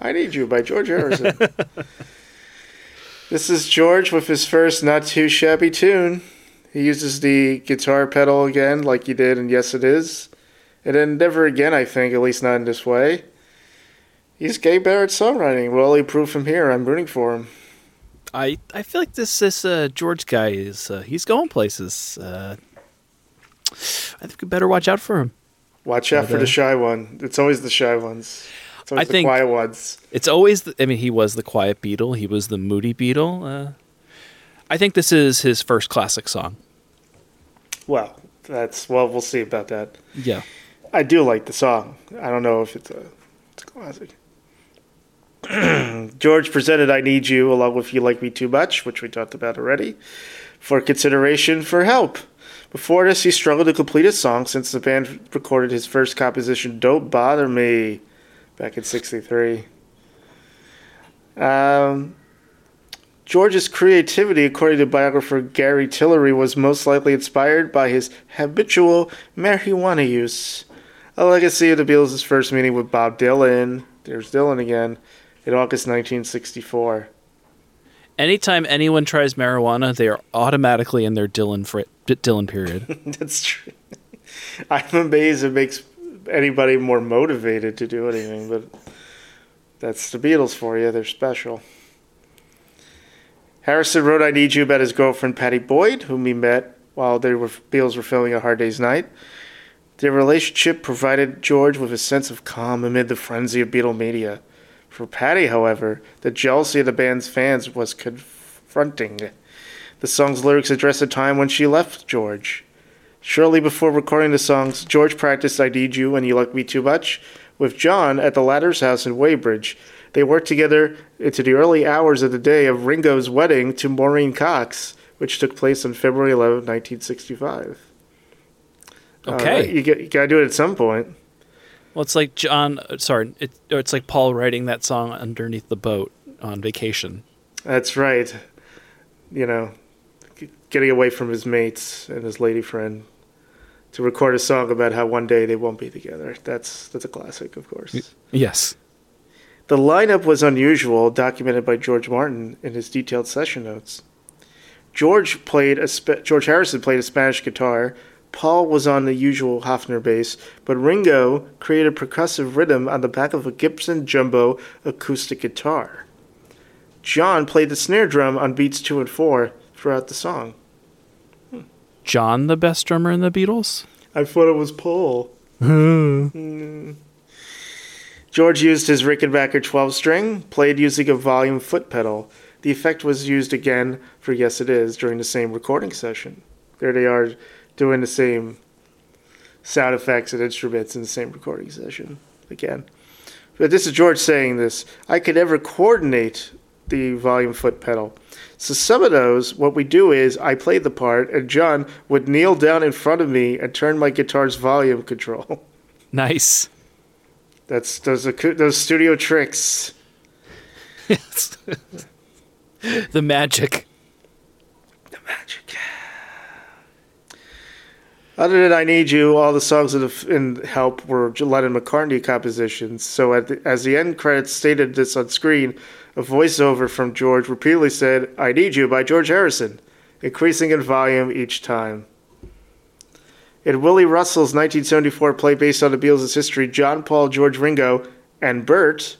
I Need You by George Harrison. this is George with his first not too shabby tune. He uses the guitar pedal again, like he did in Yes It Is. And then never again, I think, at least not in this way. He's Gay Barrett's songwriting. Will he prove from here? I'm rooting for him. I I feel like this this uh, George guy is uh, he's going places. Uh, I think we better watch out for him. Watch out But, for uh, the shy one. It's always the shy ones. It's always I the think- quiet ones. It's always. The, I mean, he was the quiet Beatle. He was the moody Beatle. Uh, I think this is his first classic song. Well, that's well, we'll see about that. Yeah. I do like the song. I don't know if it's a, it's a classic. George presented I Need You along with You Like Me Too Much, which we talked about already, for consideration for help. Before this, he struggled to complete a song since the band recorded his first composition, Don't Bother Me, back in 63. Um, George's creativity, according to biographer Gary Tillery, was most likely inspired by his habitual marijuana use. A legacy of the Beatles' first meeting with Bob Dylan, there's Dylan again, in August 1964. Anytime anyone tries marijuana, they are automatically in their Dylan fr- Dylan period. That's true. I'm amazed it makes anybody more motivated to do anything, but that's the Beatles for you. They're special. Harrison wrote I Need You about his girlfriend Pattie Boyd, whom he met while the were, Beatles were filming A Hard Day's Night. Their relationship provided George with a sense of calm amid the frenzy of Beatlemania. For Pattie, however, the jealousy of the band's fans was confronting. The song's lyrics address a time when she left George. Shortly before recording the songs, George practiced I Need You and You Like Me Too Much with John at the latter's house in Weybridge. They worked together into the early hours of the day of Ringo's wedding to Maureen Cox, which took place on February 11, 1965. Okay. Uh, you, get, you gotta do it at some point. Well, it's like John. uh, Sorry, it, it's like Paul writing that song underneath the boat on vacation. That's right. You know, getting away from his mates and his lady friend to record a song about how one day they won't be together. That's that's a classic, of course. Yes. The lineup was unusual, documented by George Martin in his detailed session notes. George played a Sp- George Harrison played a Spanish guitar. Paul was on the usual Hofner bass, but Ringo created percussive rhythm on the back of a Gibson Jumbo acoustic guitar. John played the snare drum on beats two and four throughout the song. John, the best drummer in the Beatles. I thought it was Paul. Mm. George used his Rickenbacker 12 string, played using a volume foot pedal. The effect was used again for Yes It Is during the same recording session. There they are doing the same sound effects and instruments in the same recording session again. But this is George saying this. I could never coordinate the volume foot pedal. So some of those, what we do is I played the part, and John would kneel down in front of me and turn my guitar's volume control. Nice. That's those those studio tricks. Yes. the magic. The magic. Other than "I Need You," all the songs in, "Help" were Lennon McCartney compositions. So, the, as the end credits stated this on screen, a voiceover from George repeatedly said, "I Need You" by George Harrison, increasing in volume each time. In Willy Russell's 1974 play based on the Beatles' history, John Paul, George Ringo, and Bert,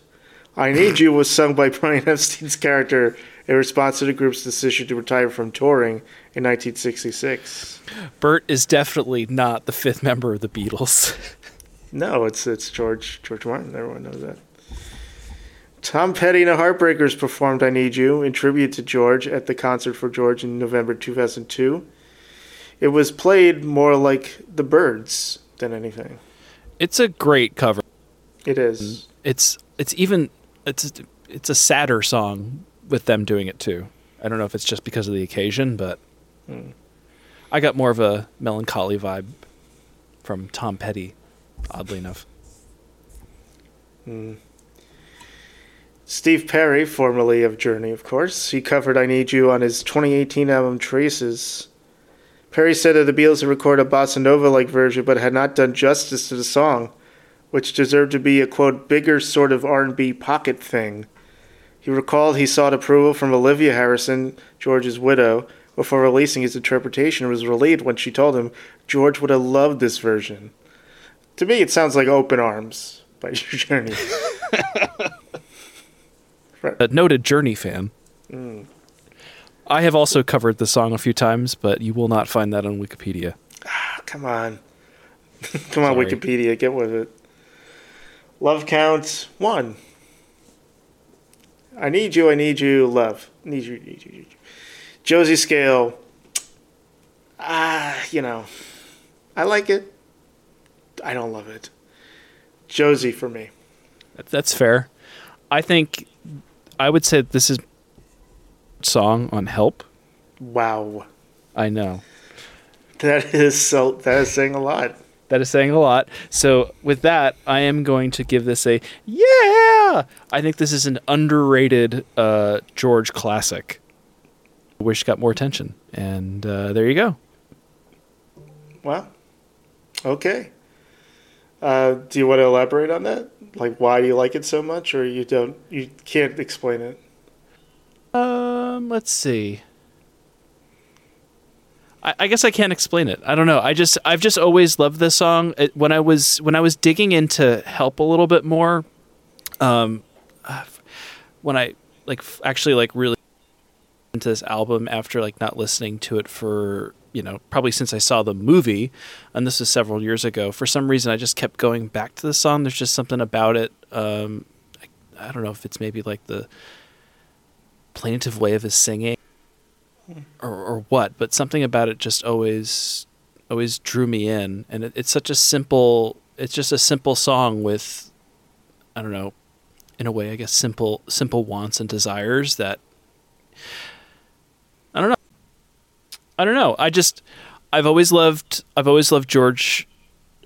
I Need You was sung by Brian Epstein's character in response to the group's decision to retire from touring in 1966. Bert is definitely not the fifth member of the Beatles. No, it's it's George George Martin. Everyone knows that. Tom Petty and the Heartbreakers performed "I Need You" in tribute to George at the concert for George in November 2002. It was played more like the Byrds than anything. it's a great cover. It is. It's it's even it's it's a sadder song with them doing it too. I don't know if it's just because of the occasion, but hmm. I got more of a melancholy vibe from Tom Petty, oddly enough. Hmm. Steve Perry, formerly of Journey, of course, he covered I Need You on his 2018 album Traces. Perry said that the Beatles had recorded a bossa nova like version but had not done justice to the song, which deserved to be a quote bigger sort of R&B pocket thing. He recalled he sought approval from Olivia Harrison, George's widow, before releasing his interpretation and was relieved when she told him George would have loved this version. To me, it sounds like Open Arms by Journey. A noted Journey fan. I have also covered the song a few times, but you will not find that on Wikipedia. Ah, come on. come on, Wikipedia, get with it. Love counts one. I need you, I need you, love. Need you, need you, need you. Josie Scale. Ah, you know. I like it. I don't love it. Josie for me. That's fair. I think I would say this is song on Help. Wow. I know. That is so that is saying a lot. That is saying a lot. So with that, I am going to give this a yeah. I think this is an underrated uh, George classic. Wish got more attention, and uh, there you go. Wow. Okay. Uh, do you want to elaborate on that? Like, why do you like it so much, or you don't? You can't explain it. Um, let's see. I, I guess I can't explain it. I don't know. I just I've just always loved this song. It, when I was when I was digging into Help a little bit more, um, when I like actually like really into this album after like not listening to it for you know probably since I saw the movie, and this was several years ago. For some reason, I just kept going back to the song. There's just something about it. Um, I, I don't know if it's maybe like the plaintive way of his singing or, or what, but something about it just always always drew me in, and it, it's such a simple. It's just a simple song with, I don't know, in a way, I guess simple simple wants and desires that. I don't know. I don't know. I just I've always loved I've always loved George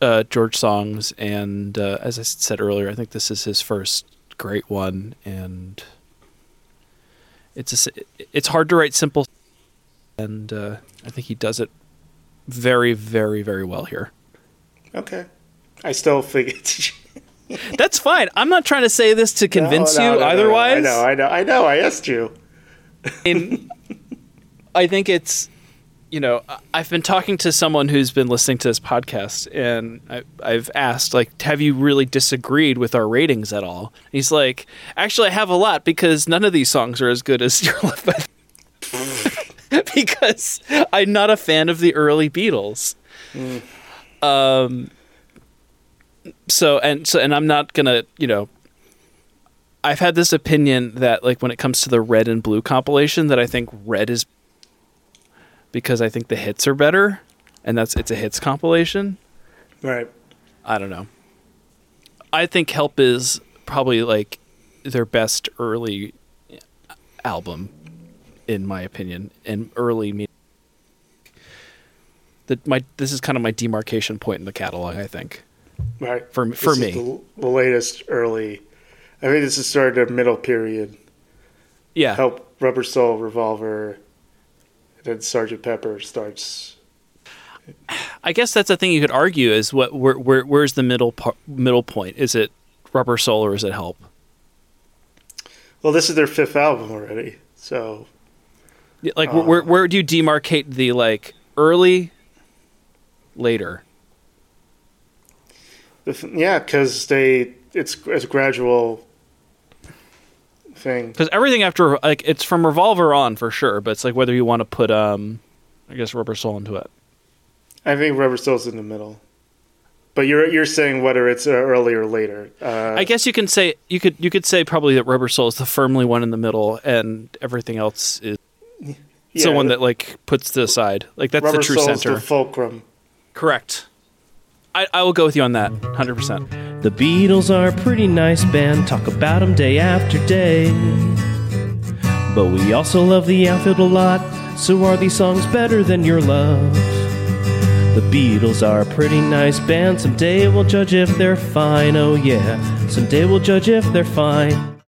uh, George songs, and uh, as I said earlier, I think this is his first great one, and it's a, it's hard to write simple, and uh, I think he does it very, very, very well here. Okay. I still think That's fine. I'm not trying to say this to convince No, no, you. no, otherwise, I know, I know, I know. I asked you. in, I think it's, you know, I've been talking to someone who's been listening to this podcast, and I, I've asked, like, have you really disagreed with our ratings at all? And he's like, actually, I have a lot because none of these songs are as good as Your Love by because I'm not a fan of the early Beatles. Um. So and so and I'm not gonna, you know, I've had this opinion that like when it comes to the red and blue compilation that I think red is because I think the hits are better and that's it's a hits compilation. Right. I don't know. I think Help is probably like their best early album in my opinion and early me that my this is kind of my demarcation point in the catalog I think Right. for for is me the, the latest early. I think this is sort of the middle period. yeah Help, Rubber Soul, Revolver, then Sergeant Pepper starts. I guess that's the thing you could argue is what where, where where's the middle middle point? Is it Rubber Soul or is it Help? Well, this is their fifth album already, so Yeah, Like where, where um, where do you demarcate the like early, later? The th- yeah, because they it's it's a gradual thing. Because everything after like it's from Revolver on for sure, but it's like whether you want to put um, I guess Rubber Soul into it. I think Rubber Soul's in the middle, but you're you're saying whether it's uh, early or later. Uh, I guess you can say you could you could say probably that Rubber Soul is the firmly one in the middle, and everything else is yeah, one that like puts to the side. Like that's the true Soul's center. the fulcrum. Correct. I, I will go with you on that, hundred percent. The Beatles are a pretty nice band, talk about them day after day. But we also love the outfield a lot, so are these songs better than your love? The Beatles are a pretty nice band, someday we'll judge if they're fine, oh yeah, someday we'll judge if they're fine.